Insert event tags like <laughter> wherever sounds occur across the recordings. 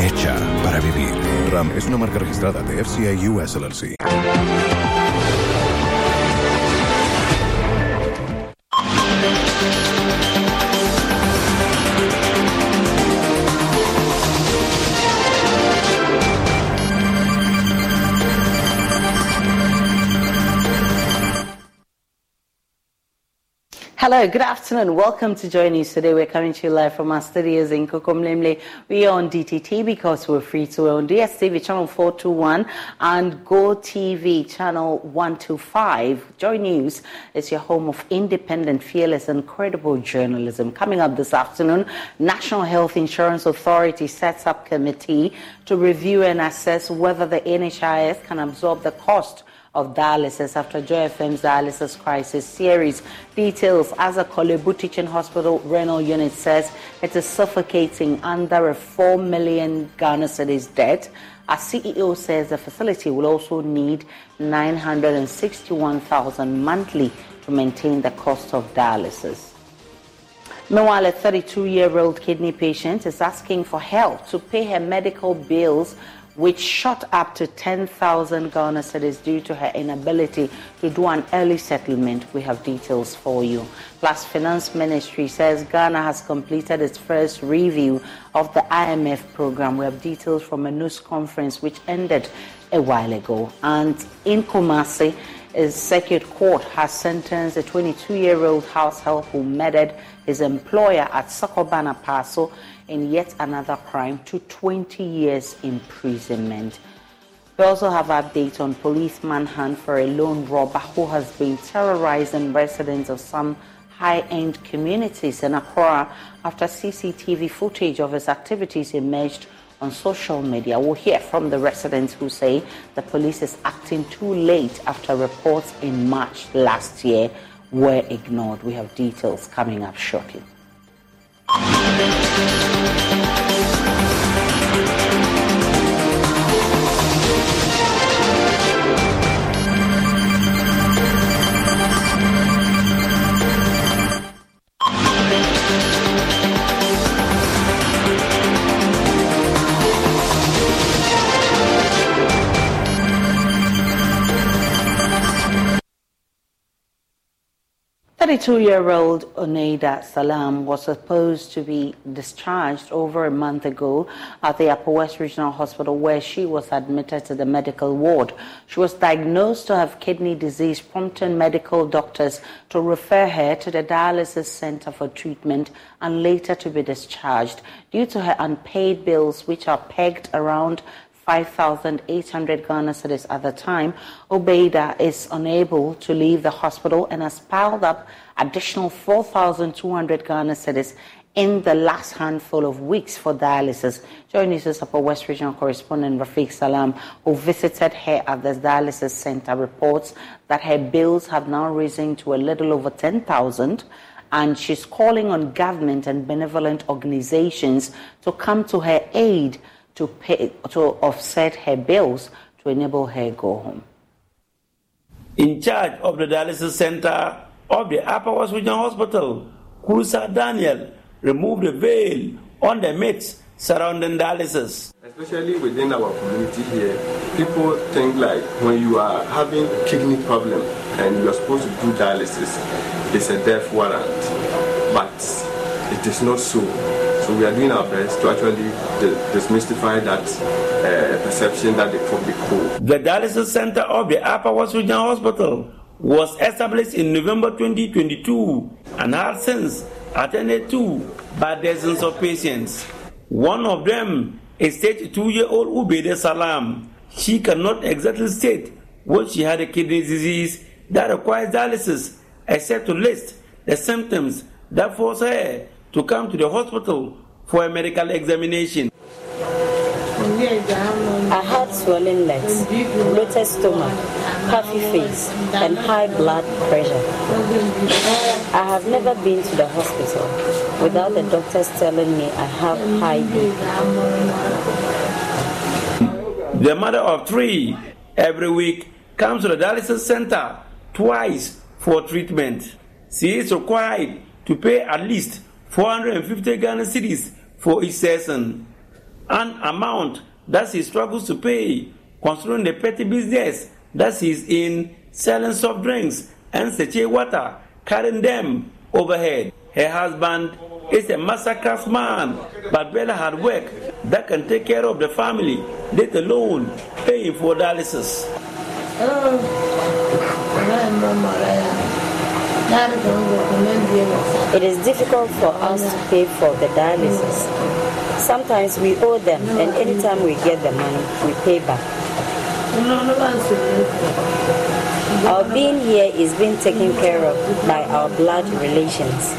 Hecha para vivir. RAM es una marca registrada de FCI US LLC. Hello, good afternoon. Welcome to Joy News. Today we're coming to you live from our studios in Kokomlemle. We are on DTT because we're free to on DSTV channel 421 and Go TV channel 125. Joy News is your home of independent, fearless and credible journalism. Coming up this afternoon, National Health Insurance Authority sets up committee to review and assess whether the NHIS can absorb the cost of dialysis after Joy FM's dialysis crisis series. Details as a Korle Bu Teaching Hospital renal unit says it is suffocating under a 4 million Ghana cedis debt. Our CEO says the facility will also need 961,000 monthly to maintain the cost of dialysis. Meanwhile, a 32 year old kidney patient is asking for help to pay her medical bills which shot up to 10,000 Ghana cedis due to her inability to do an early settlement. We have details for you. Plus, Finance Ministry says Ghana has completed its first review of the IMF program. We have details from a news conference which ended a while ago. And in Kumasi, a circuit court has sentenced a 22-year-old house help who murdered his employer at Sokobana Paso in yet another crime to 20 years imprisonment. We also have updates on police manhunt for a lone robber who has been terrorizing residents of some high-end communities in Accra after CCTV footage of his activities emerged on social media. We'll hear from the residents who say the police is acting too late after reports in March last year were ignored. We have details coming up shortly. Thank you. 32-year-old Oneida Salam was supposed to be discharged over a month ago at the Upper West Regional Hospital where she was admitted to the medical ward. She was diagnosed to have kidney disease, prompting medical doctors to refer her to the dialysis center for treatment and later to be discharged due to her unpaid bills which are pegged around 5,800 Ghana cedis at the time, Obeida is unable to leave the hospital and has piled up additional 4,200 Ghana cedis in the last handful of weeks for dialysis. Joining us Upper West Regional correspondent Rafiq Salam, who visited her at the dialysis center, reports that her bills have now risen to a little over 10,000 and she's calling on government and benevolent organizations to come to her aid to pay to offset her bills to enable her go home. In charge of the dialysis center of the Upper West Regional Hospital, Kurusa Daniel removed the veil on the myths surrounding dialysis. Especially within our community here, people think like when you are having kidney problem and you are supposed to do dialysis, it's a death warrant. But it is not so so we are doing our best to actually demystify that uh, perception that the public hold. The dialysis center of the Upper West Regional Hospital was established in November 2022 and has since attended to by dozens of patients. One of them is 32-year-old Ubede Salam. She cannot exactly state when she had a kidney disease that requires dialysis, except to list the symptoms that force her to come to the hospital for a medical examination. I had swollen legs, bloated stomach, puffy face, and high blood pressure. I have never been to the hospital without the doctors telling me I have high BP. The mother of three every week comes to the dialysis center twice for treatment. She is required to pay at least 450 Ghana cedis for each session, an amount that he struggles to pay, considering the petty business that he is in selling soft drinks and sachet water, carrying them overhead. Her husband is a massacre man, but barely hard work that can take care of the family, let alone paying for dialysis. Oh. It is difficult for us to pay for the dialysis. Sometimes we owe them, and anytime we get the money, we pay back. Our being here is being taken care of by our blood relations.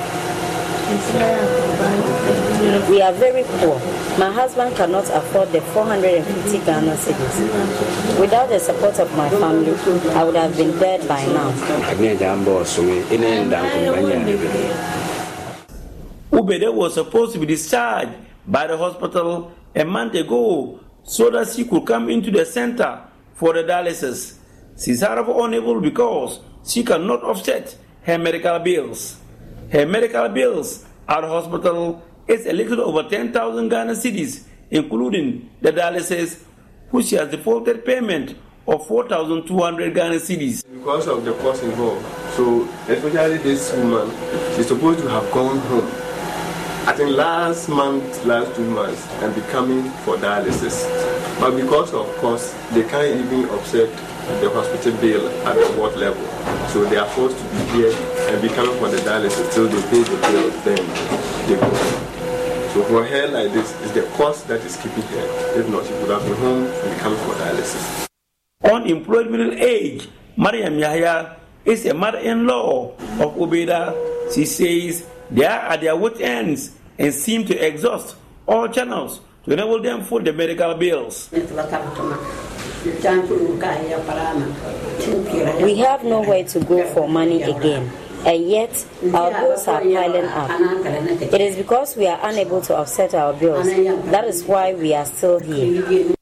We are very poor. My husband cannot afford the 450 Ghana cedis. Without the support of my family, I would have been dead by now. Ubede was supposed to be discharged by the hospital a month ago so that she could come into the center for the dialysis. She's unable because she cannot offset her medical bills. Her medical bills at hospital is a little over 10,000 Ghana cedis, including the dialysis, which she has defaulted payment of 4,200 Ghana cedis. Because of the cost involved, so especially this woman, she's supposed to have gone home. I think last month, last two months, and becoming for dialysis. But because of cost, they can't even offset the hospital bill at the ward level. So they are forced to be here and be coming for the dialysis till they pay the bill, then they go So for her like this, it's the cost that is keeping her. If not, she would have been home and be coming for dialysis. Unemployed middle age, Mariam Yahya is a mother-in-law of Ubeda. She says they are at their wit ends and seem to exhaust all channels to enable them for the medical bills. We have nowhere to go for money again, and yet our bills are piling up. It is because we are unable to offset our bills. That is why we are still here.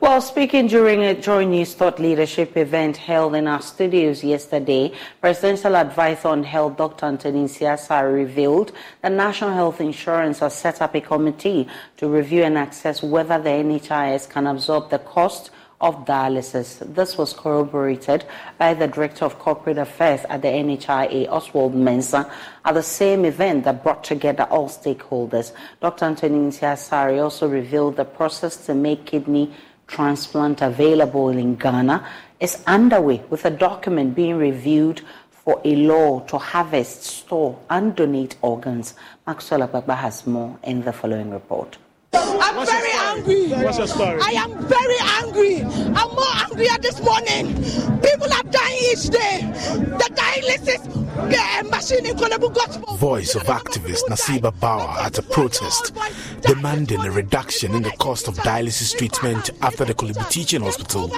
Well, speaking during a Joy News Thought Leadership event held in our studios yesterday, Presidential Advisor on Health Dr. Anthony Nsiah-Asare revealed that National Health Insurance has set up a committee to review and assess whether the NHIS can absorb the cost of dialysis. This was corroborated by the Director of Corporate Affairs at the NHIA, Oswald Mensah, at the same event that brought together all stakeholders. Dr. Anthony Nsiah-Asare also revealed the process to make kidney transplant available in Ghana is underway, with a document being reviewed for a law to harvest, store, and donate organs. Maxwell Agbagba has more in the following report. I'm What's very angry. What's your story? I am very angry. I'm more angrier this morning. People are dying each day. The dialysis uh, machine in Korle Bu Gospel. Voice of activist Nasiba Bauer at a protest demanding a reduction in the cost of dialysis treatment after the Korle Bu Teaching Hospital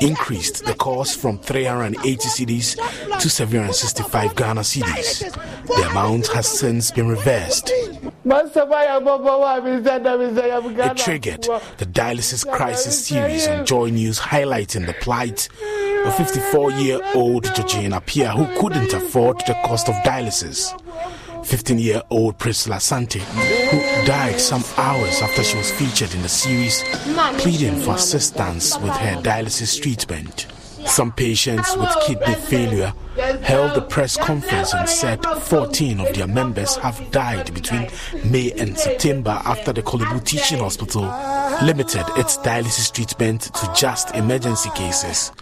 increased the cost from 380 cedis to 765 Ghana cedis. The amount has since been reversed. It triggered the Dialysis Crisis series on Joy News highlighting the plight of 54 year old Georgina Pia who couldn't afford the cost of dialysis. 15 year old Priscilla Sante, who died some hours after she was featured in the series, pleading for assistance with her dialysis treatment. Some patients with kidney failure held a press conference and said 14 of their members have died between May and September after the Korle Bu Teaching Hospital limited its dialysis treatment to just emergency cases.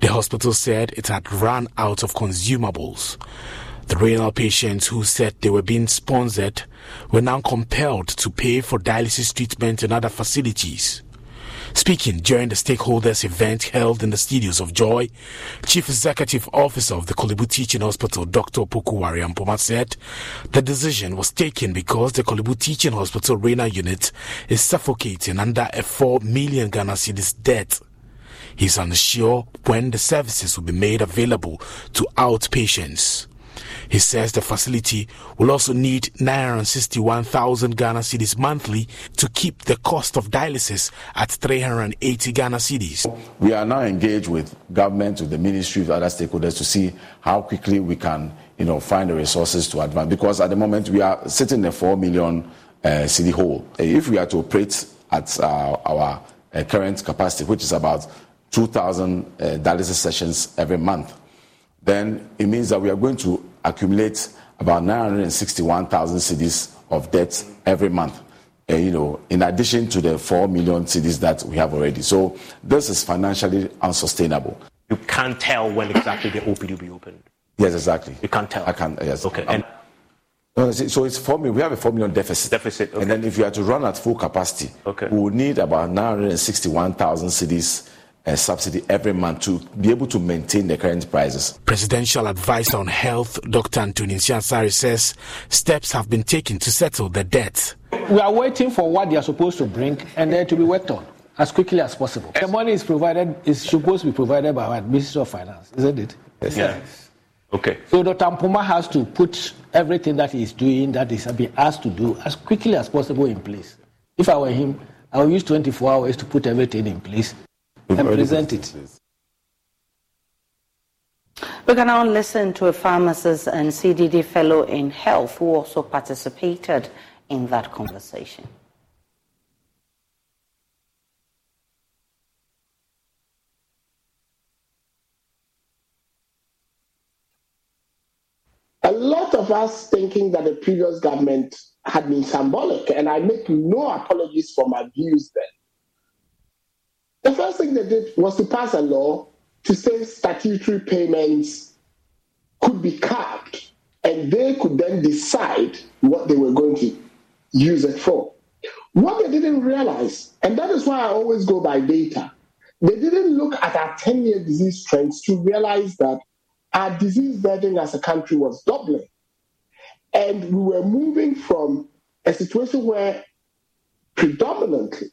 The hospital said it had run out of consumables. The renal patients who said they were being sponsored were now compelled to pay for dialysis treatment in other facilities. Speaking during the stakeholders event held in the studios of Joy, Chief Executive Officer of the Korle Bu Teaching Hospital, Dr. Opoku Ware Ampomah, said the decision was taken because the Korle Bu Teaching Hospital renal unit is suffocating under a 4 million Ghana cedis debt. He's unsure when the services will be made available to outpatients. He says the facility will also need 961,000 Ghana cedis monthly to keep the cost of dialysis at 380 Ghana cedis. We are now engaged with government, with the ministry, with other stakeholders to see how quickly we can, you know, find the resources to advance. Because at the moment we are sitting in a 4 million uh, city hole. If we are to operate at uh, our uh, current capacity, which is about 2,000 uh, dialysis sessions every month, then it means that we are going to accumulate about 961,000 cedis of debt every month. Uh, you know, in addition to the 4 million cedis that we have already. So this is financially unsustainable. You can't tell when exactly the OPD will be opened. Yes, exactly. You can't tell. I can. Yes. Okay. Um, and so it's four million. We have a four million deficit. Deficit. Okay. And then if you are to run at full capacity, okay. we will need about 961,000 cedis a subsidy every month to be able to maintain the current prices. Presidential advisor on health, Dr. Anthony Nsiah-Asare says steps have been taken to settle the debt. We are waiting for what they are supposed to bring and then to be worked on as quickly as possible. The money is provided is supposed to be provided by our Ministry of Finance, isn't it? Yes. yes. Okay. So Dr. Ampomah has to put everything that he's doing, that is being asked to do, as quickly as possible in place. If I were him, I would use 24 hours to put everything in place and present it. We can now listen to a pharmacist and CDD fellow in health who also participated in that conversation. A lot of us thinking that the previous government had been symbolic, and I make no apologies for my views then. The first thing they did was to pass a law to say statutory payments could be capped and they could then decide what they were going to use it for. What they didn't realize, and that is why I always go by data, they didn't look at our 10 year disease trends to realize that our disease burden as a country was doubling. And we were moving from a situation where predominantly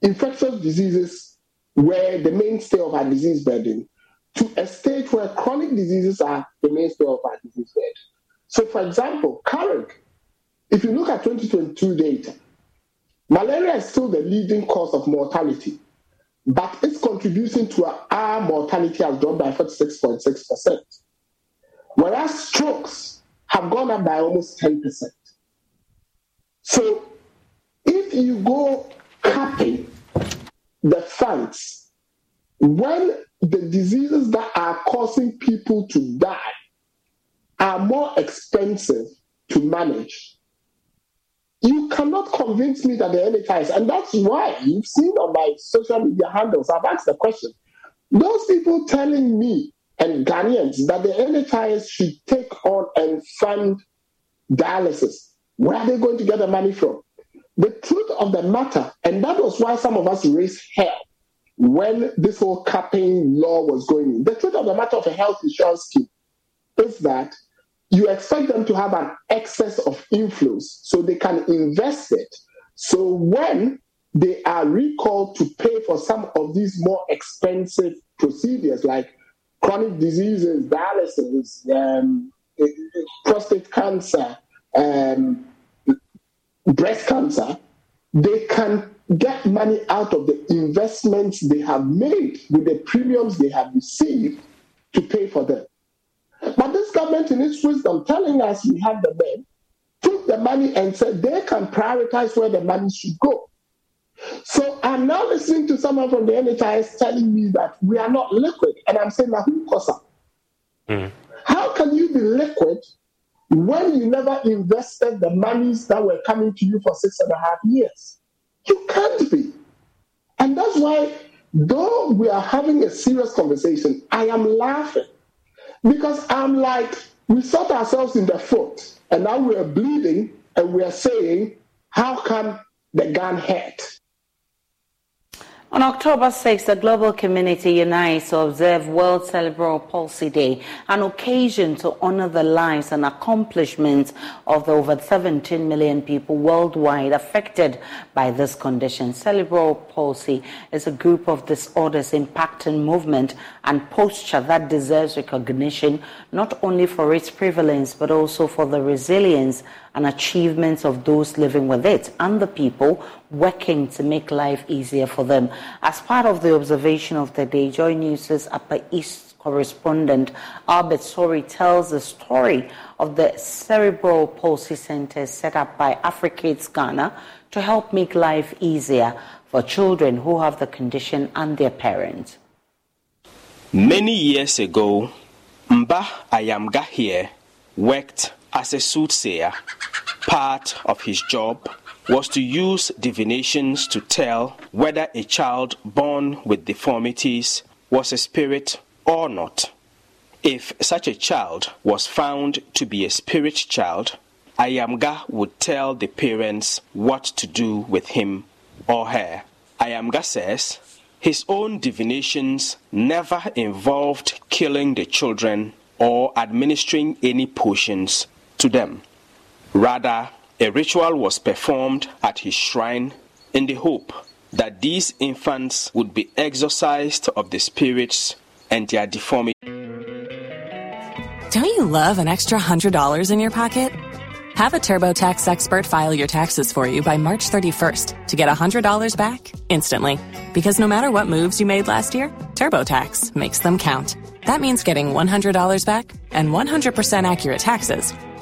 infectious diseases were the mainstay of our disease burden to a stage where chronic diseases are the mainstay of our disease burden. So, for example, currently, if you look at 2022 data, malaria is still the leading cause of mortality, but its contribution to our mortality has dropped by 46.6%, whereas strokes have gone up by almost 10%. So, if you go capping the funds when the diseases that are causing people to die are more expensive to manage, you cannot convince me that the NHIS, and that's why you've seen on my social media handles, I've asked the question. Those people telling me and Ghanaians that the NHIS should take on and fund dialysis, where are they going to get the money from? The truth of the matter, and that was why some of us raised hell when this whole capping law was going in. The truth of the matter of a health insurance scheme is that you expect them to have an excess of inflows so they can invest it. So when they are recalled to pay for some of these more expensive procedures like chronic diseases, dialysis, um, prostate cancer, um, breast cancer, they can get money out of the investments they have made with the premiums they have received to pay for them. But this government, in its wisdom, telling us we have the men, took the money and said they can prioritize where the money should go. So I'm now listening to someone from the NHIS telling me that we are not liquid. And I'm saying, now who costs mm. How can you be liquid when you never invested the monies that were coming to you for six and a half years? You can't be. And that's why, though we are having a serious conversation, I am laughing because I'm like, we shot ourselves in the foot, and now we are bleeding, and we are saying, how come the gun hurt? On October 6, the global community unites to observe World Cerebral Palsy Day, an occasion to honor the lives and accomplishments of the over 17 million people worldwide affected by this condition. Cerebral palsy is a group of disorders impacting movement and posture that deserves recognition not only for its prevalence but also for the resilience and achievements of those living with it and the people working to make life easier for them. As part of the observation of the day, Joy News' Upper East correspondent Albert Sori tells the story of the Cerebral Palsy Center set up by AfriKids Ghana to help make life easier for children who have the condition and their parents. Many years ago, Mba Ayamga here worked as a soothsayer. Part of his job was to use divinations to tell whether a child born with deformities was a spirit or not. If such a child was found to be a spirit child, Ayamga would tell the parents what to do with him or her. Ayamga says his own divinations never involved killing the children or administering any potions to them. Rather, a ritual was performed at his shrine in the hope that these infants would be exorcised of the spirits and their deformity. Don't you love an extra $100 in your pocket? Have a TurboTax expert file your taxes for you by March 31st to get $100 back instantly. Because no matter what moves you made last year, TurboTax makes them count. That means getting $100 back and 100% accurate taxes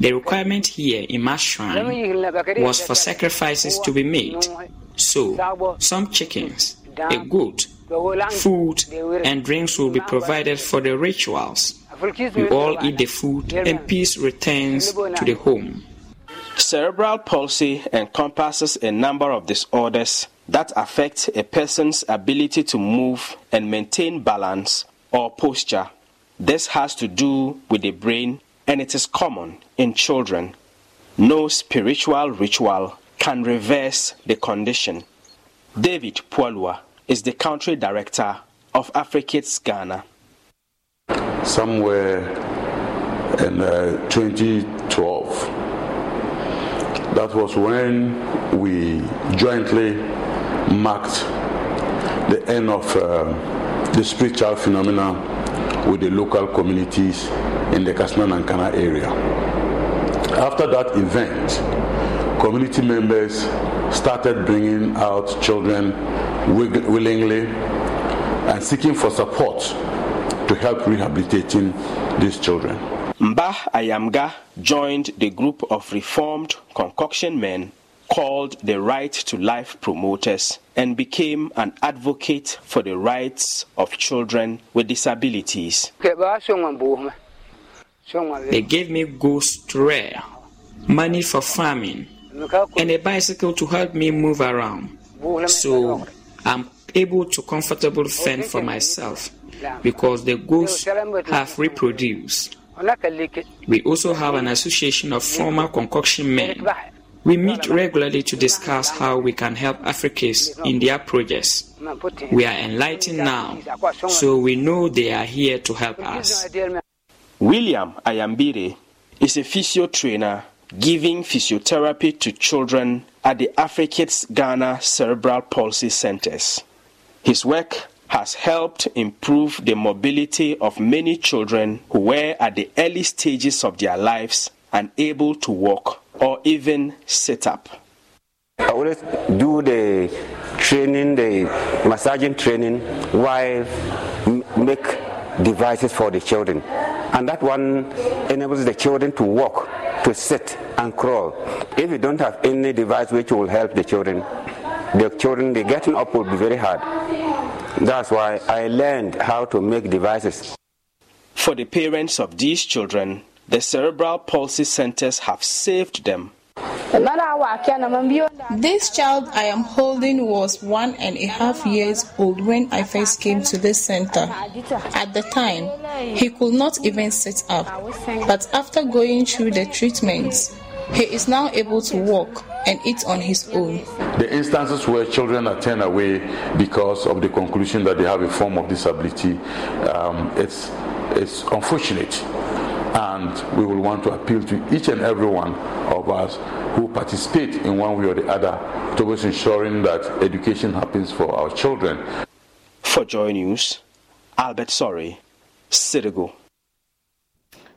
The requirement here in my shrine was for sacrifices to be made. So, some chickens, a goat, food, and drinks will be provided for the rituals. We all eat the food, and peace returns to the home. Cerebral palsy encompasses a number of disorders that affect a person's ability to move and maintain balance or posture. This has to do with the brain and it is common in children. No spiritual ritual can reverse the condition. David Pualua is the country director of AfriKids Ghana. Somewhere in uh, 2012, that was when we jointly marked the end of uh, the spiritual phenomena with the local communities in the Kassena Nankana area. After that event, community members started bringing out children willingly and seeking for support to help rehabilitating these children. Mba Ayamga joined the group of reformed concoction men called the Right to Life Promoters and became an advocate for the rights of children with disabilities. They gave me goods to rear, money for farming, and a bicycle to help me move around. So I'm able to comfortably fend for myself because the goats have reproduced. We also have an association of former concoction men. We meet regularly to discuss how we can help AfriKids in their projects. We are enlightened now, so we know they are here to help us. William Ayambire is a physio trainer giving physiotherapy to children at the AfriKids Ghana Cerebral Palsy Centers. His work has helped improve the mobility of many children who were at the early stages of their lives unable to walk or even sit up. I always do the training, the massaging training, while make devices for the children. And that one enables the children to walk, to sit and crawl. If you don't have any device which will help the children, the children, the getting up will be very hard. That's why I learned how to make devices. For the parents of these children, the cerebral palsy centers have saved them. This child I am holding was one and a half years old when I first came to this center. At the time, he could not even sit up. But after going through the treatments, he is now able to walk and eat on his own. The instances where children are turned away because of the conclusion that they have a form of disability, um, it's, it's unfortunate. And we will want to appeal to each and every one of us who participate in one way or the other towards ensuring that education happens for our children. For Joy News, Albert Sorry, Senegal.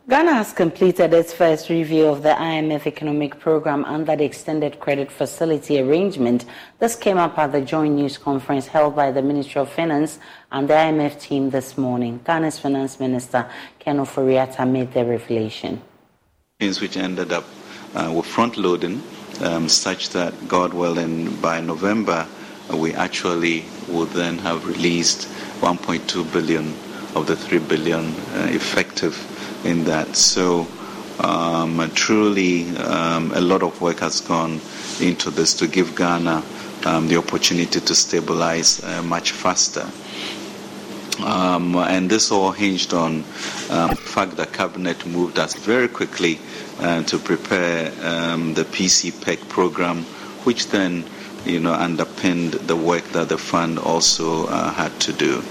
Ghana has completed its first review of the IMF economic program under the extended credit facility arrangement. This came up at the joint news conference held by the Ministry of Finance and the IMF team this morning. Ghana's Finance Minister Ken Ofori-Atta made the revelation. Things Which ended up uh, with front loading, um, such that, God willing, by November, we actually would then have released 1.2 billion of the 3 billion uh, effective in that. So um, truly um, a lot of work has gone into this to give Ghana um, the opportunity to stabilize uh, much faster. Um, and this all hinged on um, the fact that Cabinet moved us very quickly uh, to prepare um, the PC-PEG program, which then you know, underpinned the work that the fund also uh, had to do.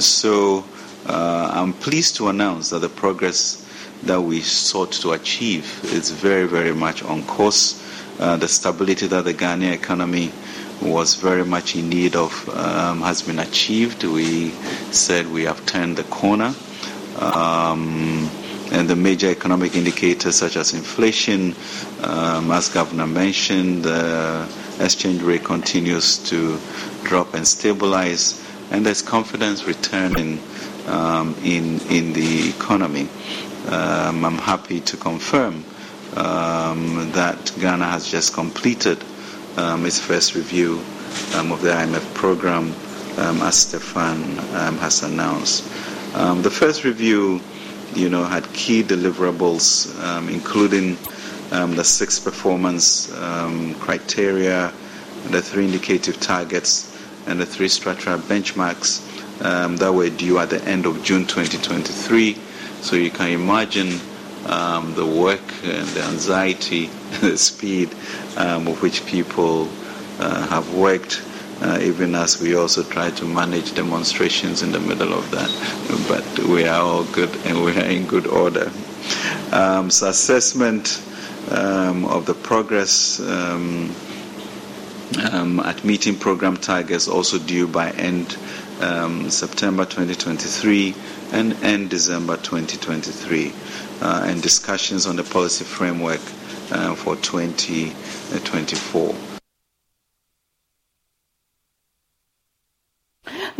So uh, I'm pleased to announce that the progress that we sought to achieve is very, very much on course. Uh, the stability that the Ghanaian economy was very much in need of um, has been achieved. We said we have turned the corner. Um, and the major economic indicators such as inflation, um, as Governor mentioned, the exchange rate continues to drop and stabilize, and there's confidence returning um, in, in the economy. Um, I'm happy to confirm um, that Ghana has just completed um, its first review um, of the IMF program, um, as Stefan has announced. the first review, you know, had key deliverables, including the six performance criteria, the three indicative targets, and the three structural benchmarks um, that were due at the end of June 2023. So you can imagine um, the work and the anxiety, <laughs> the speed um, with which people uh, have worked. Uh, even as we also try to manage demonstrations in the middle of that. But we are all good and we are in good order. Um, so, assessment um, of the progress um, um at meeting program targets also due by end um, September 2023 and end December 2023, uh, and discussions on the policy framework uh, for 2024.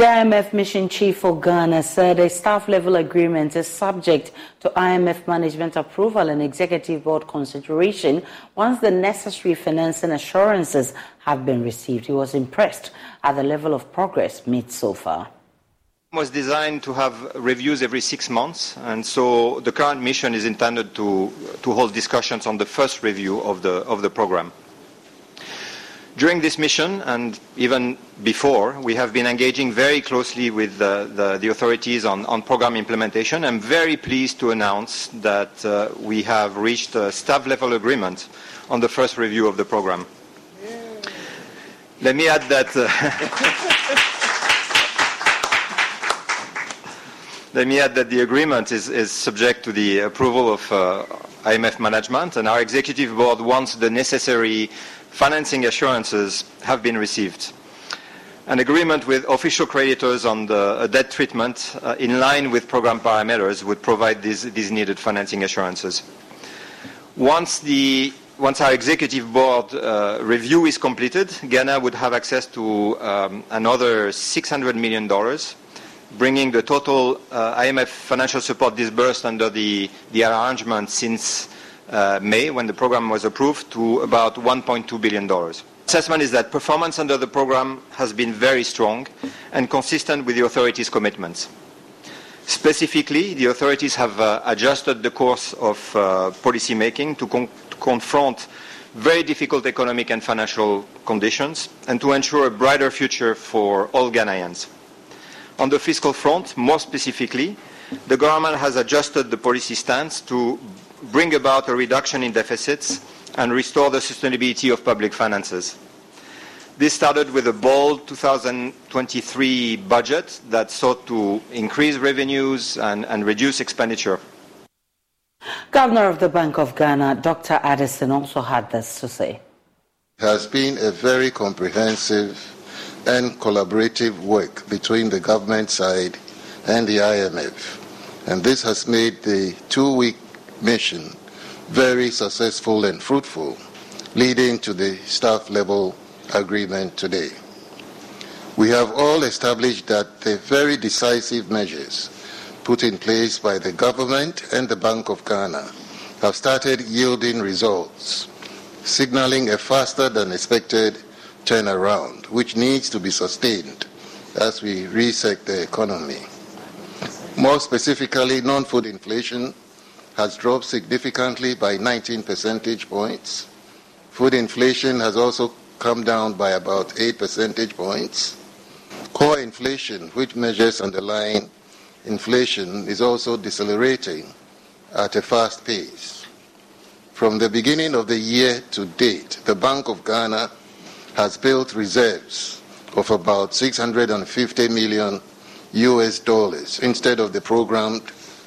IMF mission chief for Ghana said a staff level agreement is subject to IMF management approval and executive board consideration once the necessary financing assurances have been received. He was impressed at the level of progress made so far It was designed to have reviews every six months, and so the current mission is intended to, to hold discussions on the first review of the, of the program. During this mission, and even before, we have been engaging very closely with the, the, the authorities on, on, program implementation. I'm very pleased to announce that uh, we have reached a staff-level agreement on the first review of the program. Let me add that. Uh, <laughs> let me add that the agreement is, is subject to the approval of uh, IMF management, and our executive board wants the necessary financing assurances have been received. An agreement with official creditors on the uh, debt treatment uh, in line with program parameters would provide these, needed financing assurances. Once, our executive board uh, review is completed, Ghana would have access to um, another $600 million, bringing the total IMF financial support disbursed under the, arrangement since May, when the program was approved, to about $1.2 billion. Assessment is that performance under the program has been very strong and consistent with the authorities' commitments. Specifically, the authorities have uh, adjusted the course of uh, policy making to, con- to confront very difficult economic and financial conditions and to ensure a brighter future for all Ghanaians. On the fiscal front, more specifically, the government has adjusted the policy stance to bring about a reduction in deficits and restore the sustainability of public finances. This started with a bold 2023 budget that sought to increase revenues and, and reduce expenditure. Governor of the Bank of Ghana, Dr. Addison, also had this to say. It has been a very comprehensive and collaborative work between the government side and the IMF. And this has made the two week mission very successful and fruitful, leading to the staff level agreement today. We have all established that the very decisive measures put in place by the government and the Bank of Ghana have started yielding results, signaling a faster than expected turnaround, which needs to be sustained as we reset the economy. More specifically, non food inflation has dropped significantly by 19 percentage points. Food inflation has also come down by about 8 percentage points. Core inflation, which measures underlying inflation, is also decelerating at a fast pace. From the beginning of the year to date, the Bank of Ghana has built reserves of about 650 million US dollars instead of the programmed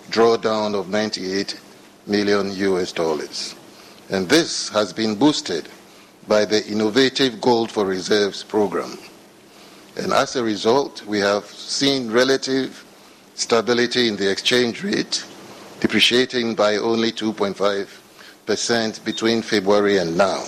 drawdown of 98 million US dollars. And this has been boosted by the innovative Gold for Reserves program. And as a result, we have seen relative stability in the exchange rate, depreciating by only 2.5% between February and now.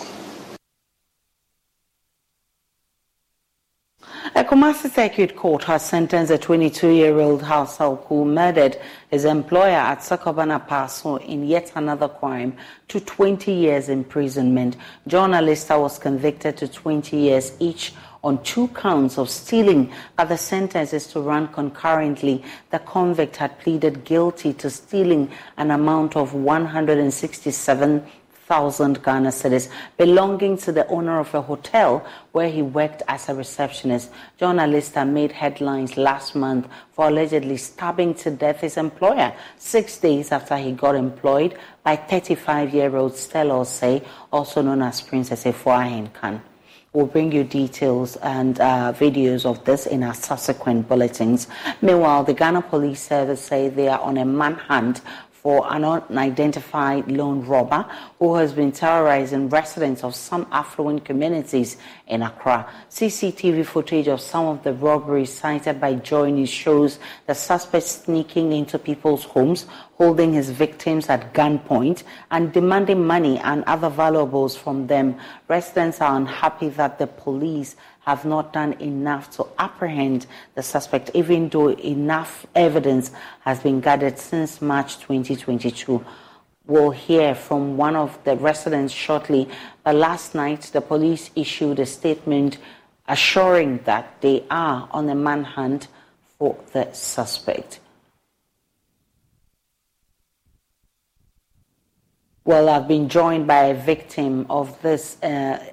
Kumasi Circuit Court has sentenced a 22-year-old household who murdered his employer at Sakobana Paso in yet another crime to 20 years imprisonment. John was convicted to 20 years each on two counts of stealing, but the sentence is to run concurrently. The convict had pleaded guilty to stealing an amount of 167 thousand Ghana cedis belonging to the owner of a hotel where he worked as a receptionist. John Alista made headlines last month for allegedly stabbing to death his employer six days after he got employed by 35-year-old Stella Osei, also known as Princess Efuahin Khan. We'll bring you details and uh, videos of this in our subsequent bulletins. Meanwhile, the Ghana Police Service say they are on a manhunt for an unidentified lone robber who has been terrorizing residents of some affluent communities in Accra. CCTV footage of some of the robberies cited by Joy News shows the suspect sneaking into people's homes, holding his victims at gunpoint, and demanding money and other valuables from them. Residents are unhappy that the police have not done enough to apprehend the suspect, even though enough evidence has been gathered since March 2022. We'll hear from one of the residents shortly. But last night, the police issued a statement assuring that they are on a manhunt for the suspect. Well, I've been joined by a victim of this uh,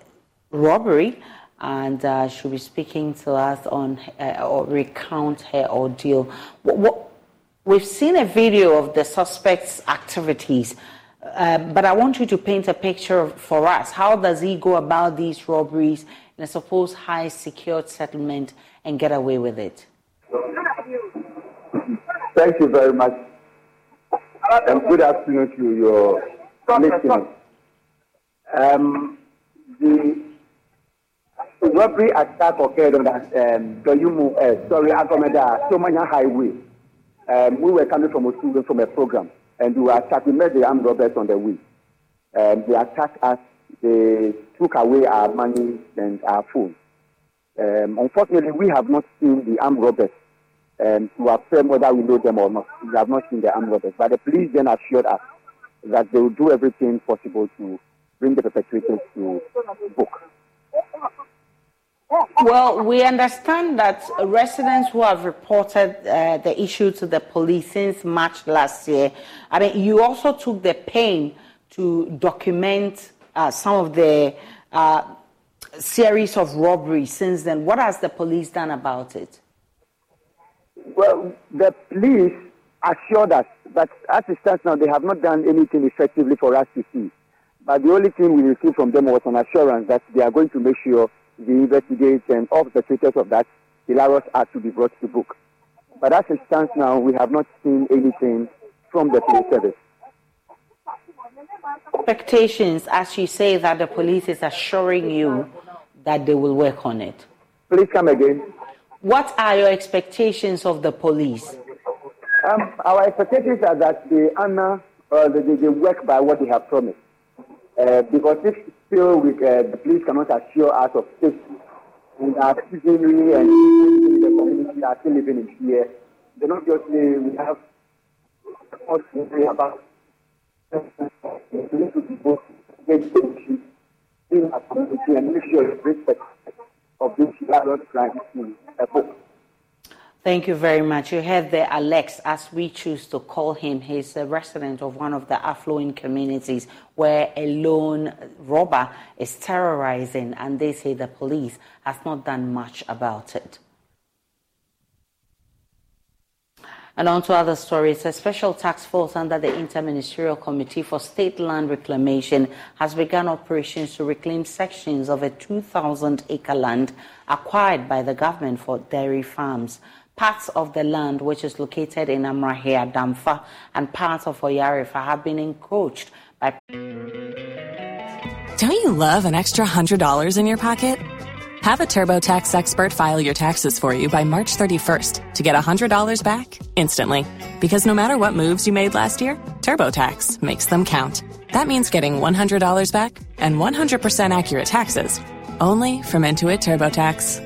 robbery and uh, she'll be speaking to us on uh, or recount her ordeal. What, what, we've seen a video of the suspect's activities, uh, but I want you to paint a picture for us. How does he go about these robberies in a supposed high secured settlement and get away with it? Thank you very much. And good afternoon to your listeners. Um, the robbery attack occurred on um, uh, sorry, Agomeda, Somanya Highway. Um, we were coming from a from a program, and we were attacked. We met the armed robbers on the way. Um, they attacked us. They took away our money and our phone. Um, unfortunately, we have not seen the armed robbers um, to affirm whether we know them or not. We have not seen the armed robbers, but the police then assured us that they will do everything possible to bring the perpetrators to book. Well, we understand that residents who have reported uh, the issue to the police since March last year, I mean, you also took the pain to document uh, some of the uh, series of robberies since then. What has the police done about it? Well, the police assured us that as it stands now, they have not done anything effectively for us to see. But the only thing we received from them was an assurance that they are going to make sure the investigation of the status of that hilarious act to be brought to book. But as it stands now, we have not seen anything from the police service. Expectations, as you say, that the police is assuring you that they will work on it. Please come again. What are your expectations of the police? Um, our expectations are that they honor, uh, they, they work by what they have promised. Uh, because if still we, uh, the police cannot assure us of safety, and our citizenry and in the community are still living in fear, then obviously we have to worry about to both get safety in our community and make sure respect of this crime is a book. Thank you very much. You heard there Alex, as we choose to call him. He's a resident of one of the affluent communities where a lone robber is terrorizing, and they say the police has not done much about it. And on to other stories. A special task force under the Interministerial Committee for State Land Reclamation has begun operations to reclaim sections of a 2,000 acre land acquired by the government for dairy farms. Parts of the land, which is located in Amrahia, Damfa, and parts of Oyarifa have been encroached by. Don't you love an extra $100 in your pocket? Have a TurboTax expert file your taxes for you by March 31st to get $100 back instantly. Because no matter what moves you made last year, TurboTax makes them count. That means getting $100 back and 100% accurate taxes only from Intuit TurboTax.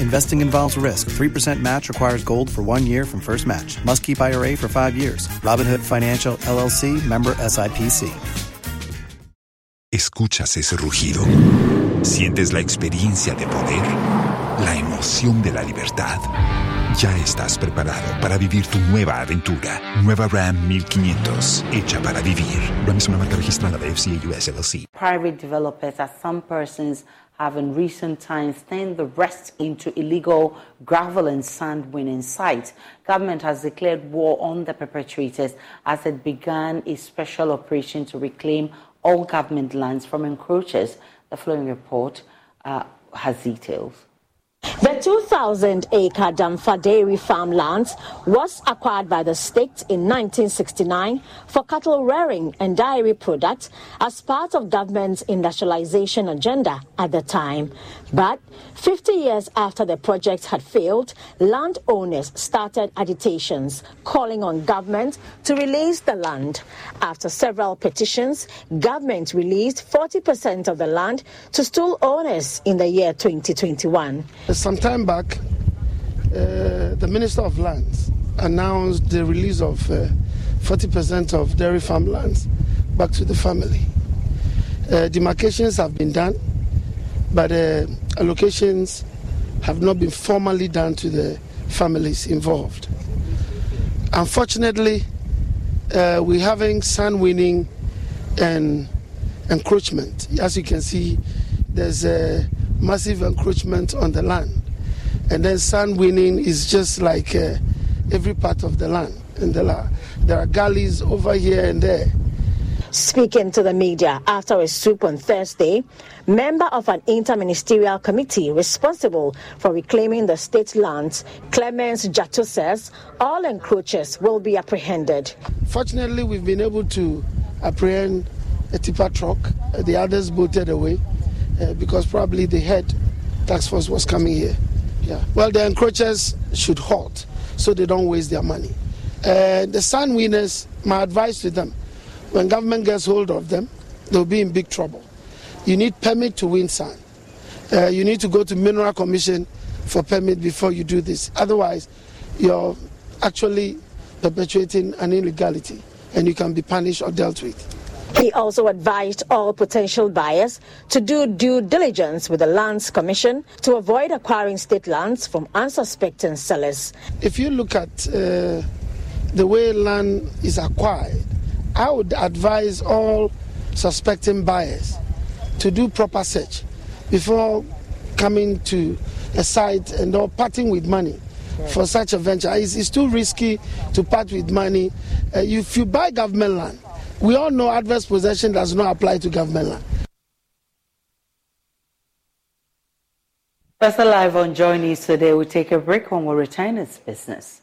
Investing involves risk. 3% match requires gold for one year from first match. Must keep IRA for five years. Robinhood Financial LLC member SIPC. ¿Escuchas ese rugido? ¿Sientes la experiencia de poder? ¿La emoción de la libertad? Ya estás preparado para vivir tu nueva aventura. Nueva Ram 1500, hecha para vivir. Ram es una marca registrada de FCA US LLC. Private developers, as some persons have in recent times turned the rest into illegal gravel and sand winning sites. Government has declared war on the perpetrators as it began a special operation to reclaim all government lands from encroachers. The following report uh, has details. The 2,000 acre Damfa dairy farmlands was acquired by the state in 1969 for cattle rearing and dairy products as part of government's industrialization agenda at the time. But 50 years after the project had failed, landowners started agitations calling on government to release the land. After several petitions, government released 40% of the land to stool owners in the year 2021. Some time back, uh, the Minister of Lands announced the release of uh, 40% of dairy farmlands back to the family. Uh, demarcations have been done, but uh, allocations have not been formally done to the families involved. Unfortunately, uh, we're having sand winning and encroachment. As you can see, there's a massive encroachment on the land. And then sand winning is just like uh, every part of the land. And there are, there are gullies over here and there. Speaking to the media after a soup on Thursday, member of an interministerial committee responsible for reclaiming the state lands, Clemens Jato says all encroachers will be apprehended. Fortunately, we've been able to apprehend a tipper truck. The others bolted away uh, because probably the head tax force was coming here. Yeah. Well, the encroachers should halt so they don't waste their money. Uh, the sand winners, my advice to them, when government gets hold of them, they'll be in big trouble. You need permit to win sand. Uh, you need to go to mineral commission for permit before you do this. Otherwise, you're actually perpetuating an illegality and you can be punished or dealt with. He also advised all potential buyers to do due diligence with the Lands Commission to avoid acquiring state lands from unsuspecting sellers. If you look at uh, the way land is acquired, I would advise all suspecting buyers to do proper search before coming to a site and or parting with money for such a venture. It's, it's, too risky to part with money. Uh, if you buy government land, we all know adverse possession does not apply to government land. That's live on Joy News today. We take a break when we return. It's business.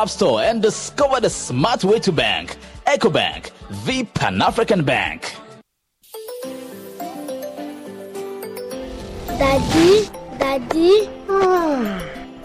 App Store and discover the smart way to bank. EcoBank, the Pan African Bank. Daddy, Daddy,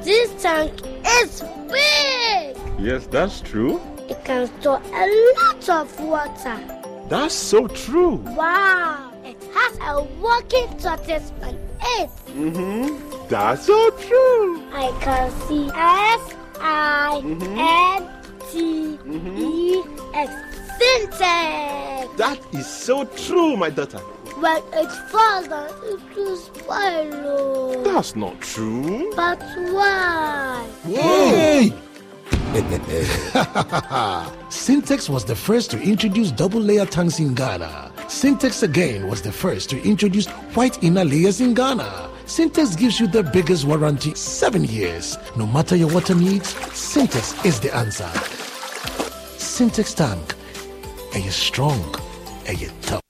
this tank is big. Yes, that's true. It can store a lot of water. That's so true. Wow, it has a working tortoise on it. Mm-hmm. That's so true. I can see S I N T E X Sintex. That is so true, my daughter. When it's father, down, it will oh. That's not true. But why? Yay! <laughs> Sintex was the first to introduce double layer tanks in Ghana. Sintex again was the first to introduce white inner layers in Ghana. Sintex gives you the biggest warranty, seven years. No matter your water needs, Sintex is the answer. Sintex tank. Are you strong? Are you tough?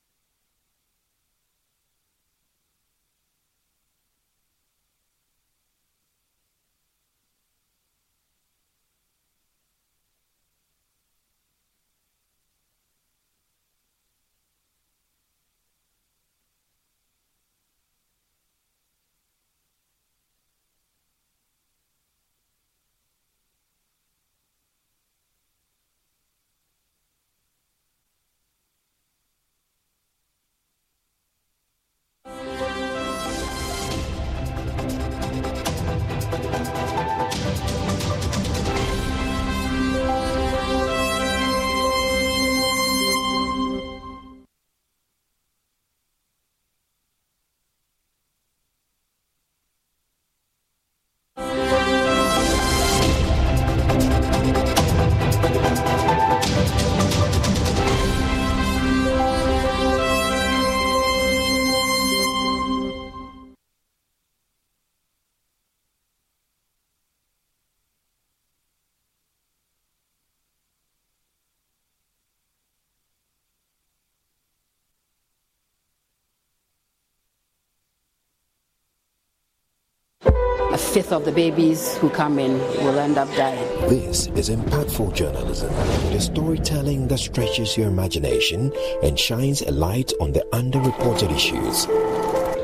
Fifth of the babies who come in will end up dying. This is impactful journalism, the storytelling that stretches your imagination and shines a light on the underreported issues.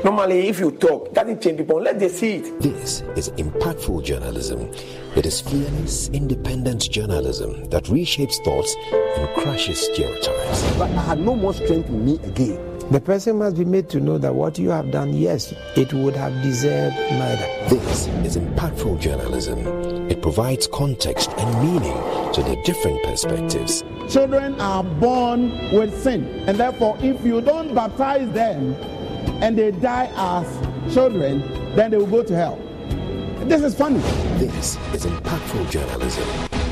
Normally, if you talk, it doesn't change people Let them see it. This is impactful journalism. It is fearless, independent journalism that reshapes thoughts and crushes stereotypes. But I had no more strength in me again. The person must be made to know that what you have done, yes, it would have deserved murder. This is impactful journalism. It provides context and meaning to the different perspectives. Children are born with sin, and therefore, if you don't baptize them and they die as children, then they will go to hell. This is funny. This is impactful journalism.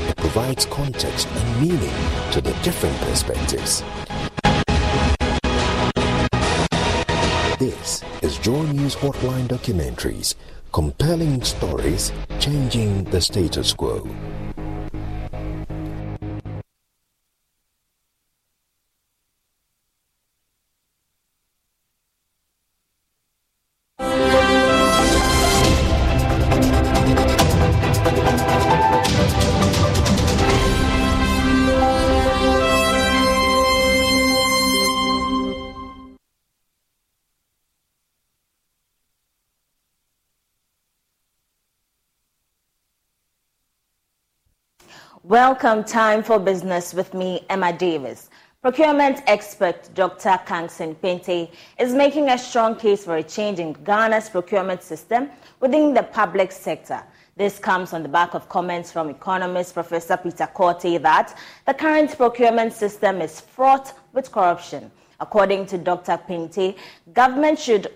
It provides context and meaning to the different perspectives. This is Joy News Hotline Documentaries, compelling stories changing the status quo. Welcome, time for business with me, Emma Davis. Procurement expert Dr. Kangsin Pente is making a strong case for a change in Ghana's procurement system within the public sector. This comes on the back of comments from economist Professor Peter Quartey that the current procurement system is fraught with corruption. According to Dr. Pente, government should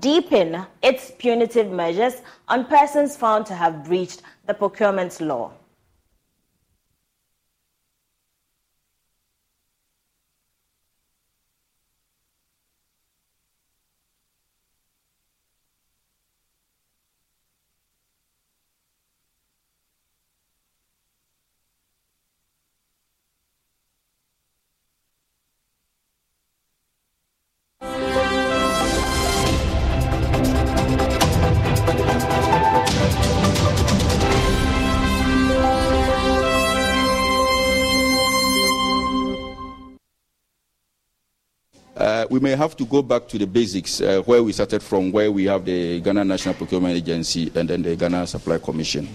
deepen its punitive measures on persons found to have breached the procurement law. We may have to go back to the basics uh, where we started from, where we have the Ghana National Procurement Agency and then the Ghana Supply Commission,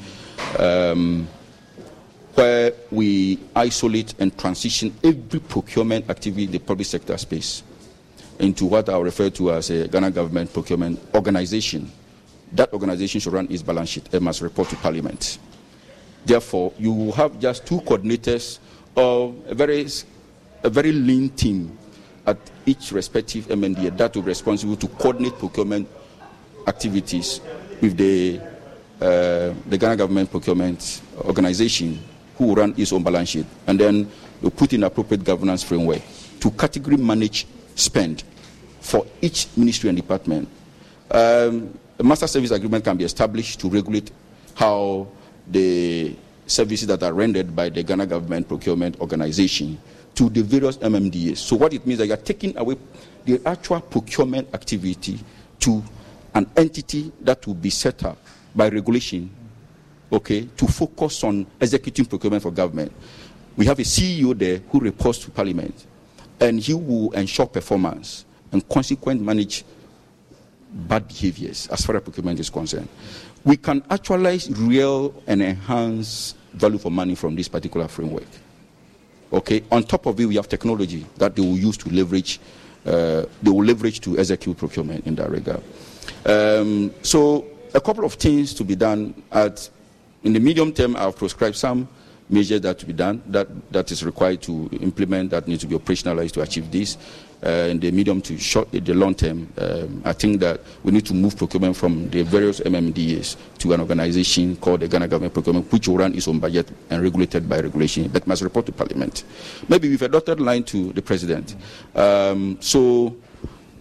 um, where we isolate and transition every procurement activity in the public sector space into what I refer to as a Ghana Government Procurement Organization. That organization should run its balance sheet and must report to Parliament. Therefore, you will have just two coordinators of a very, a very lean team each respective MMDA that will be responsible to coordinate procurement activities with the, uh, the Ghana Government Procurement Organization, who will run its own balance sheet, and then we put in appropriate governance framework to category manage spend for each ministry and department. Um, a master service agreement can be established to regulate how the services that are rendered by the Ghana Government Procurement Organization to the various MMDAs. So what it means is that you are taking away the actual procurement activity to an entity that will be set up by regulation, okay, to focus on executing procurement for government. We have a CEO there who reports to Parliament, and he will ensure performance and consequently manage bad behaviors as far as procurement is concerned. We can actualize real and enhance value for money from this particular framework. Okay. On top of it, we have technology that they will use to leverage. Uh, they will leverage to execute procurement in that regard. Um, so, a couple of things to be done. At in the medium term, I've prescribed some measures that to be done that that is required to implement that need to be operationalized to achieve this in the medium to short, the long term, um, I think that we need to move procurement from the various MMDAs to an organization called the Ghana Government Procurement, which will run its own budget and regulated by regulation, but must report to Parliament. Maybe with a dotted line to the President. Um, so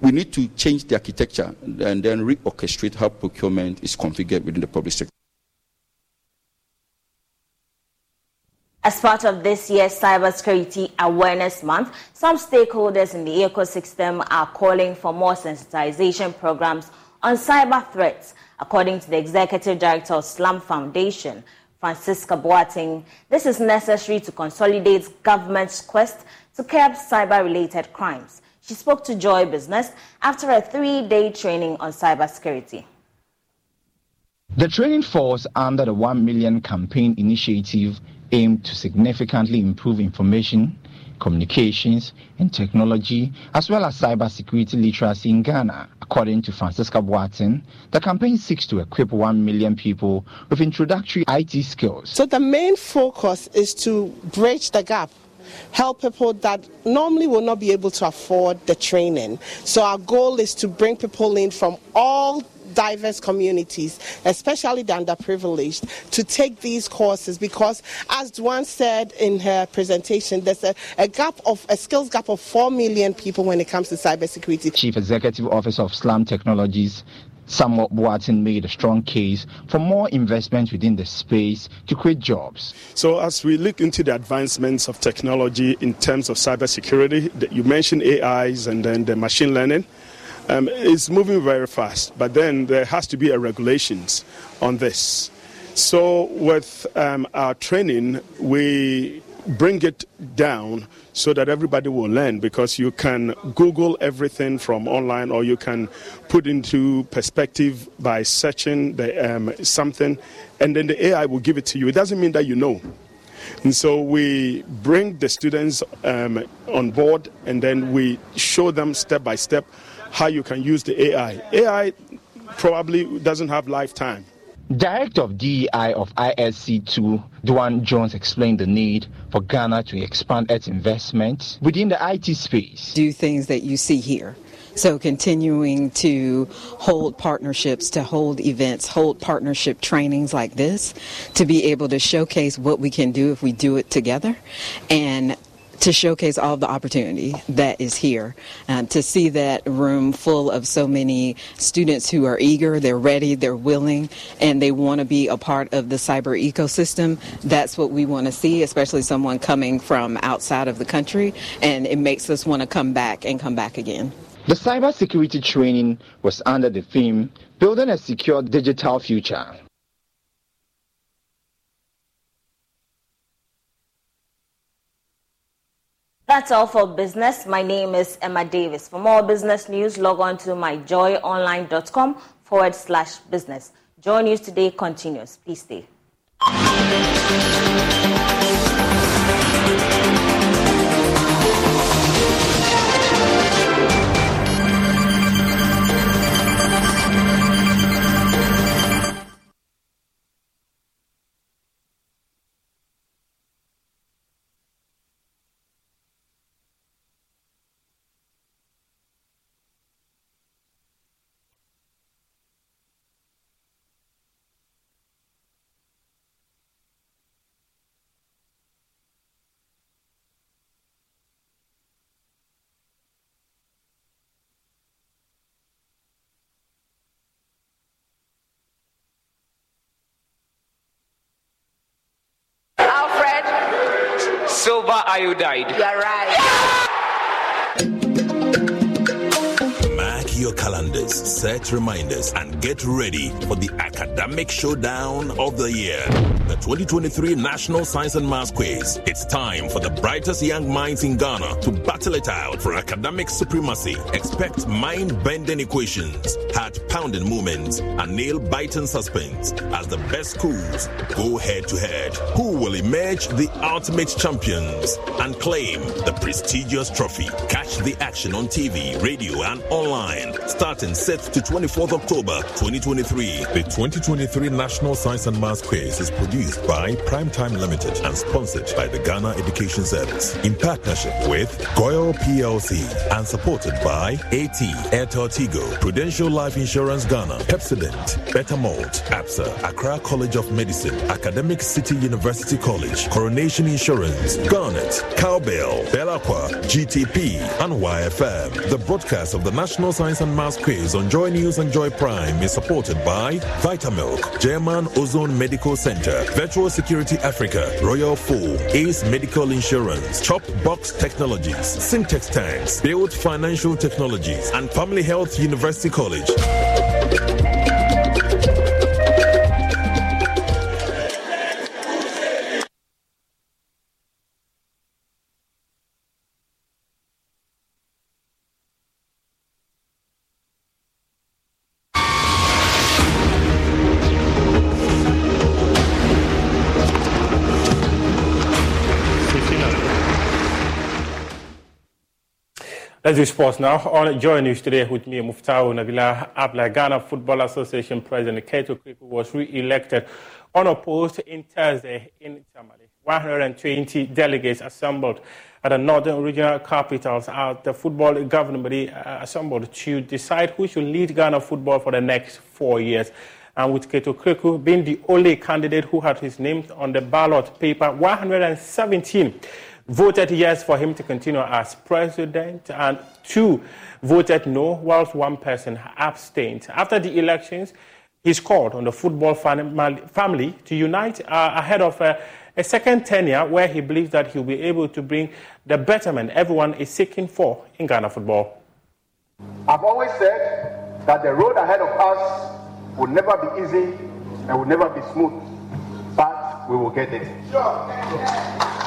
we need to change the architecture and then reorchestrate how procurement is configured within the public sector. As part of this year's Cybersecurity Awareness Month, some stakeholders in the ecosystem are calling for more sensitization programs on cyber threats. According to the Executive Director of SLAM Foundation, Francisca Boateng, this is necessary to consolidate government's quest to curb cyber-related crimes. She spoke to Joy Business after a three-day training on cybersecurity. The training falls under the 1 Million Campaign Initiative aimed to significantly improve information, communications, and technology, as well as cybersecurity literacy in Ghana. According to Francisca Boateng, the campaign seeks to equip 1 million people with introductory IT skills. So the main focus is to bridge the gap help people that normally will not be able to afford the training. So our goal is to bring people in from all diverse communities, especially the underprivileged, to take these courses because, as Duan said in her presentation, there's a, a gap of a skills gap of four million people when it comes to cybersecurity. Chief Executive Officer of SLAM Technologies Samuel Boateng made a strong case for more investment within the space to create jobs. So, as we look into the advancements of technology in terms of cybersecurity, you mentioned AIs and then the machine learning. Um, it's moving very fast, but then there has to be a regulations on this. So, with um, our training, we bring it down so that everybody will learn because you can Google everything from online or you can put into perspective by searching the, um, something and then the AI will give it to you. It doesn't mean that you know. And so we bring the students um, on board and then we show them step by step how you can use the AI. AI probably doesn't have lifetime. Director of DEI of ISC2, Duan Jones explained the need for Ghana to expand its investment within the IT space. Do things that you see here. So continuing to hold partnerships, to hold events, hold partnership trainings like this, to be able to showcase what we can do if we do it together and to showcase all the opportunity that is here. Um, to see that room full of so many students who are eager, they're ready, they're willing, and they want to be a part of the cyber ecosystem. That's what we want to see, especially someone coming from outside of the country, and it makes us want to come back and come back again. The cybersecurity training was under the theme Building a Secure Digital Future. That's all for business. My name is Emma Davis. For more business news, log on to myjoyonline.com forward slash business. Joy News Today continues. Please stay. Silver iodide. You're right. Mark your calendars, set reminders, and get ready for the academic showdown of the year. The 2023 National Science and Maths Quiz. It's time for the brightest young minds in Ghana to battle it out for academic supremacy. Expect mind bending equations, heart pounding moments, and nail biting suspense as the best schools go head to head. Who will emerge the ultimate champions and claim the prestigious trophy? Catch the action on TV, radio, and online starting 6th to 24th October 2023. The 2023 National Science and Maths Quiz is produced by Primetime Limited and sponsored by the Ghana Education Service in partnership with GOIL PLC and supported by AT, Airtel Tigo, Prudential Life Insurance Ghana, Pepsodent, Bettermalt, APSA, Accra College of Medicine, Academic City University College, Coronation Insurance, Garnet, Cowbell, Belaqua, GTP, and YFM. The broadcast of the National Science and Maths Quiz on Joy News and Joy Prime is supported by Vitamilk, German Ozone Medical Center, Virtual Security Africa, Royal Full, Ace Medical Insurance, Chop Box Technologies, Sintex Tanks, Build Financial Technologies, and Family Health University College. Let's do sports now. On Joy News today with me, Muftau Nabila Abla, Ghana Football Association President Kurt Okraku was re-elected unopposed in Thursday in Tamale. 120 delegates assembled at the northern regional capitals at the football governing body uh, assembled to decide who should lead Ghana football for the next four years. And with Kurt Okraku being the only candidate who had his name on the ballot paper, 117 voted yes for him to continue as president, and two voted no, whilst one person abstained. After the elections, he's called on the football family to unite uh, ahead of uh, a second tenure where he believes that he'll be able to bring the betterment everyone is seeking for in Ghana football. I've always said that the road ahead of us will never be easy and will never be smooth, but we will get there. Sure.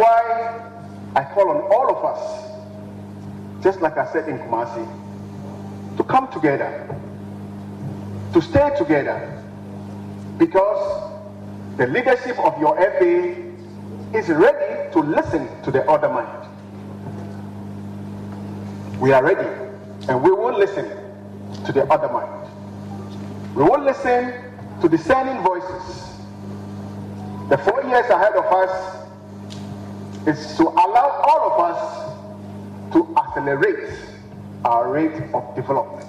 Why I call on all of us, just like I said in Kumasi, to come together, to stay together, because the leadership of your FA is ready to listen to the other mind. We are ready, and we will listen to the other mind. We will listen to discerning voices. The four years ahead of us is to allow all of us to accelerate our rate of development.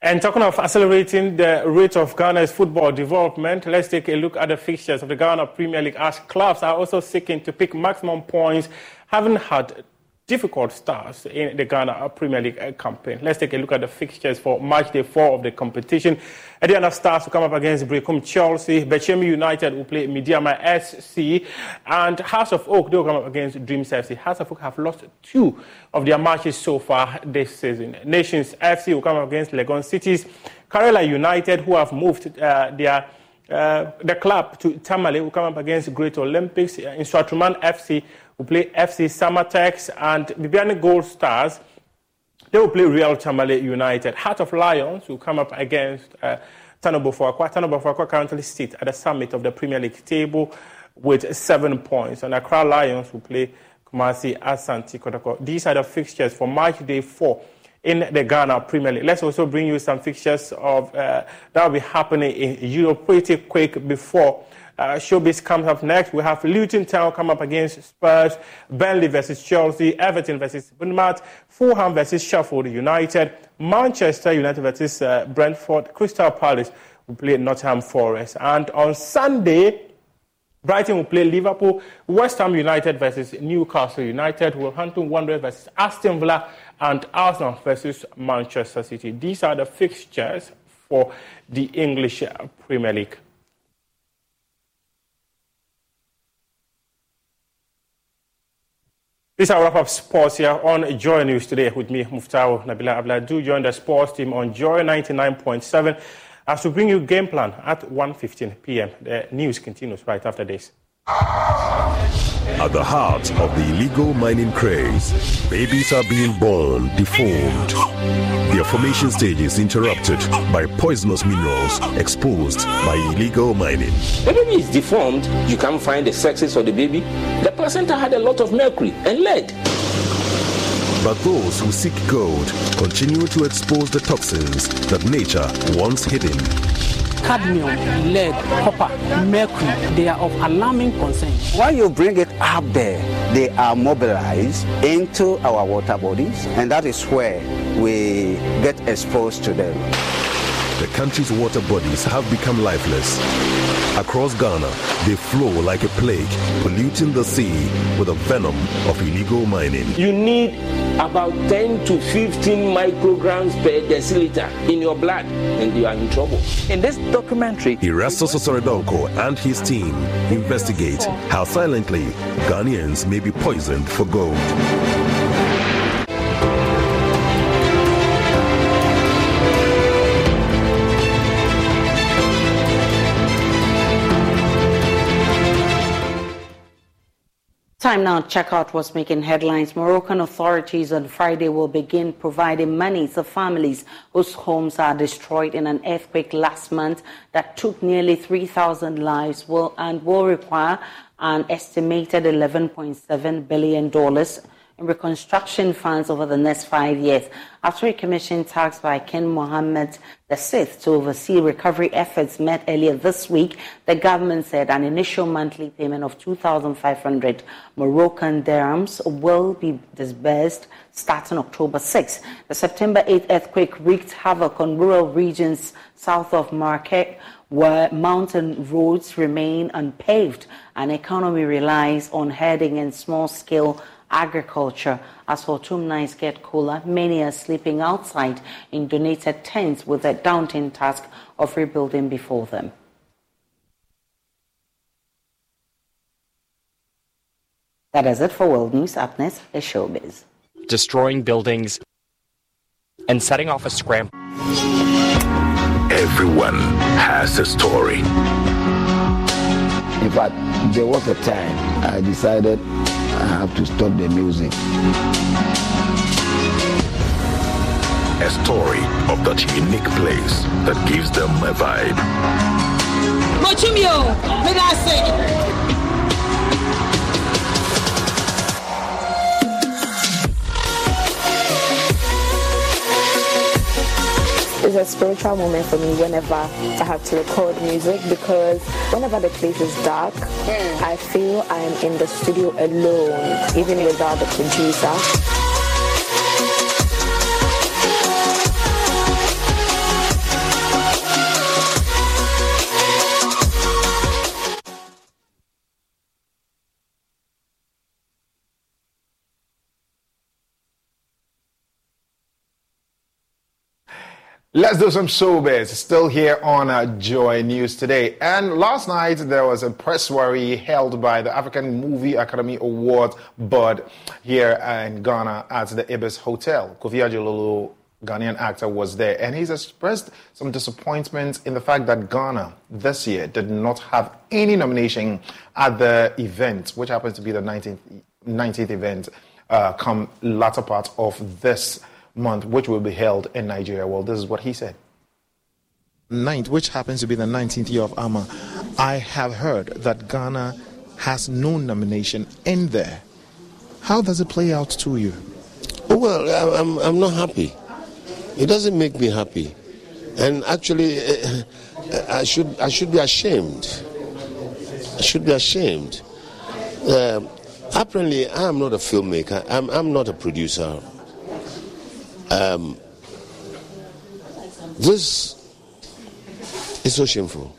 And talking of accelerating the rate of Ghana's football development, let's take a look at the fixtures of the Ghana Premier League as clubs are also seeking to pick maximum points, having had difficult starts in the Ghana Premier League campaign. Let's take a look at the fixtures for match day four of the competition. Aduana Stars will come up against Berekum Chelsea. Bechem United will play Medeama SC. And Hearts of Oak, they will come up against Dreams FC. Hearts of Oak have lost two of their matches so far this season. Nations FC will come up against Legon Cities. Karela United, who have moved uh, their Uh, the club to Tamale will come up against Great Olympics. Uh, Nsoatreman FC will play FC Samatex and Bibiani Gold Stars. They will play Real Tamale United. Heart of Lions will come up against uh, Tano Bofoakwa. Tano Bofoakwa currently sit at the summit of the Premier League table with seven points. And Accra Lions will play Kumasi Asante Kotoko. These are the fixtures for March Day 4 in the Ghana Premier League. Let's also bring you some fixtures of uh, that will be happening in Europe pretty quick before uh, Showbiz comes up next. We have Luton Town come up against Spurs, Burnley versus Chelsea, Everton versus Bournemouth, Fulham versus Sheffield United, Manchester United versus uh, Brentford, Crystal Palace will play Nottingham Forest. And on Sunday, Brighton will play Liverpool, West Ham United versus Newcastle United, Wolverhampton Wanderers versus Aston Villa, and Arsenal versus Manchester City. These are the fixtures for the English Premier League. This is our wrap-up sports here on Joy News today with me, Muftau Nabila Abla. Do join the sports team on Joy 99.7 as we bring you game plan at 1.15 p.m. The news continues right after this. At the heart of the illegal mining craze, babies are being born deformed. Their formation stage is interrupted by poisonous minerals exposed by illegal mining. The baby is deformed, you can't find the sexes of the baby. The placenta had a lot of mercury and lead. But those who seek gold continue to expose the toxins that nature once hidden cadmium, lead, copper, mercury, they are of alarming concern. When you bring it up there, they are mobilized into our water bodies, and that is where we get exposed to them. The country's water bodies have become lifeless. Across Ghana, they flow like a plague, polluting the sea with the venom of illegal mining. You need about 10 to 15 micrograms per deciliter in your blood, and you are in trouble. In this documentary, Erastus Asare Donkor and his team investigate how silently Ghanaians may be poisoned for gold. Time now check out what's making headlines. Moroccan authorities on Friday will begin providing money to families whose homes are destroyed in an earthquake last month that took nearly 3,000 lives will, and will require an estimated $11.7 billion reconstruction funds over the next five years. After a commission tasked by King Mohammed VI to oversee recovery efforts met earlier this week, the government said an initial monthly payment of 2,500 Moroccan dirhams will be disbursed starting October 6. The September 8 earthquake wreaked havoc on rural regions south of Marrakech where mountain roads remain unpaved and economy relies on herding and small-scale agriculture. As autumn nights get cooler, many are sleeping outside in donated tents with the daunting task of rebuilding before them. That is it for World News. Up next is Showbiz. Destroying buildings and setting off a scramble. Everyone has a story. In fact, there was a time I decided I have to stop the music. A story of that unique place that gives them a vibe. Mochimio, It's a spiritual moment for me whenever I have to record music because whenever the place is dark, hmm. I feel I'm in the studio alone, even without the producer. Let's do some showbiz. Still here on uh, Joy News today. And last night there was a press worry held by the African Movie Academy Awards board here in Ghana at the Ibis Hotel. Kofi Adjorlolo Ghanaian actor, was there, and he's expressed some disappointment in the fact that Ghana this year did not have any nomination at the event, which happens to be the 19th, 19th event, uh, come latter part of this month, which will be held in Nigeria. Well, this is what he said. Ninth, which happens to be the 19th year of AMAA, I have heard that Ghana has no nomination in there. How does it play out to you? Well, I'm, I'm not happy. It doesn't make me happy. And actually, uh, I should, I should be ashamed. I should be ashamed. Uh, apparently, I'm not a filmmaker, I'm, I'm not a producer. Um, this is so shameful.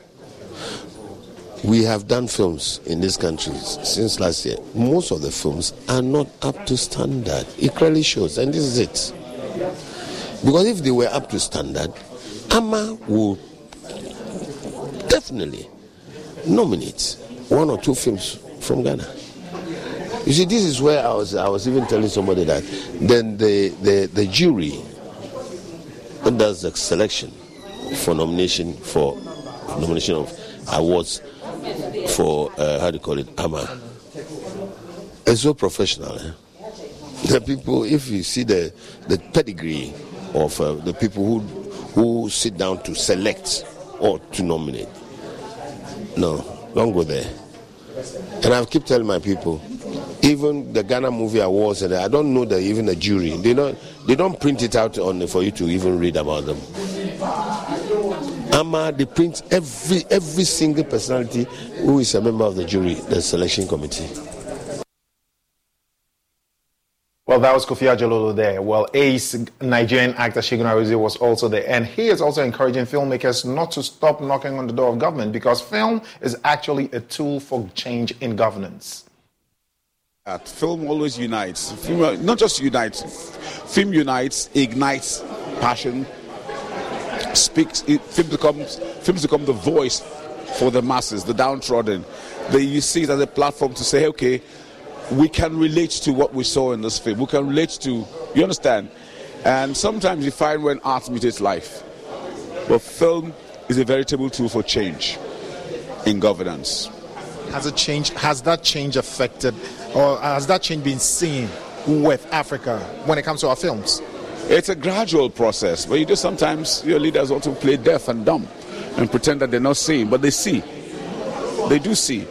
We have done films in this country since last year. Most of the films are not up to standard. It clearly shows, and this is it. Because if they were up to standard, AMAA will definitely nominate one or two films from Ghana. You see, this is where I was. I was even telling somebody that then the the, the jury does the selection for nomination for nomination of awards for uh, how do you call it AMAA. It's so professional. Eh? The people, if you see the the pedigree of uh, the people who who sit down to select or to nominate, no, don't go there. And I keep telling my people, even the Ghana Movie Awards, and I don't know that even the jury, they don't they don't print it out on for you to even read about them. AMAA, they print every every single personality who is a member of the jury, the selection committee. Well, that was Kofi Adjorlolo there. Well, ace Nigerian actor Segun Arinze was also there. And he is also encouraging filmmakers not to stop knocking on the door of government because film is actually a tool for change in governance. Film always unites. Film, not just unites, film unites, ignites passion, speaks, it, film becomes, films become the voice for the masses, the downtrodden. They, you see it as a platform to say, okay, we can relate to what we saw in this film. We can relate to, you understand? And sometimes you find when art meets life. But film is a veritable tool for change in governance. Has it changed? Has that change affected, or has that change been seen with Africa when it comes to our films? It's a gradual process, but you do sometimes your leaders also play deaf and dumb and pretend that they're not seeing, but they see. They do see.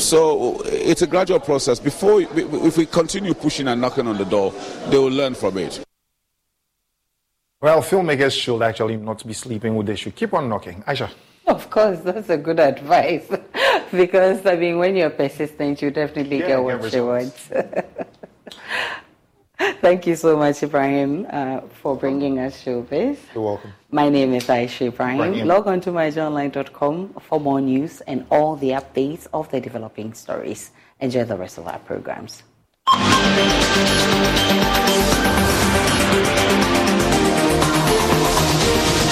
So it's a gradual process. Before, if we continue pushing and knocking on the door, they will learn from it. Well, filmmakers should actually not be sleeping. They should keep on knocking. Aisha. Of course, that's a good advice. <laughs> because, I mean, when you're persistent, you definitely yeah, get what you want. <laughs> Thank you so much, Ibrahim, uh, for bringing us showbiz. You're welcome. My name is Aisha Ibrahim. Ibrahim. Log on to myjoyonline.com for more news and all the updates of the developing stories. Enjoy the rest of our programs.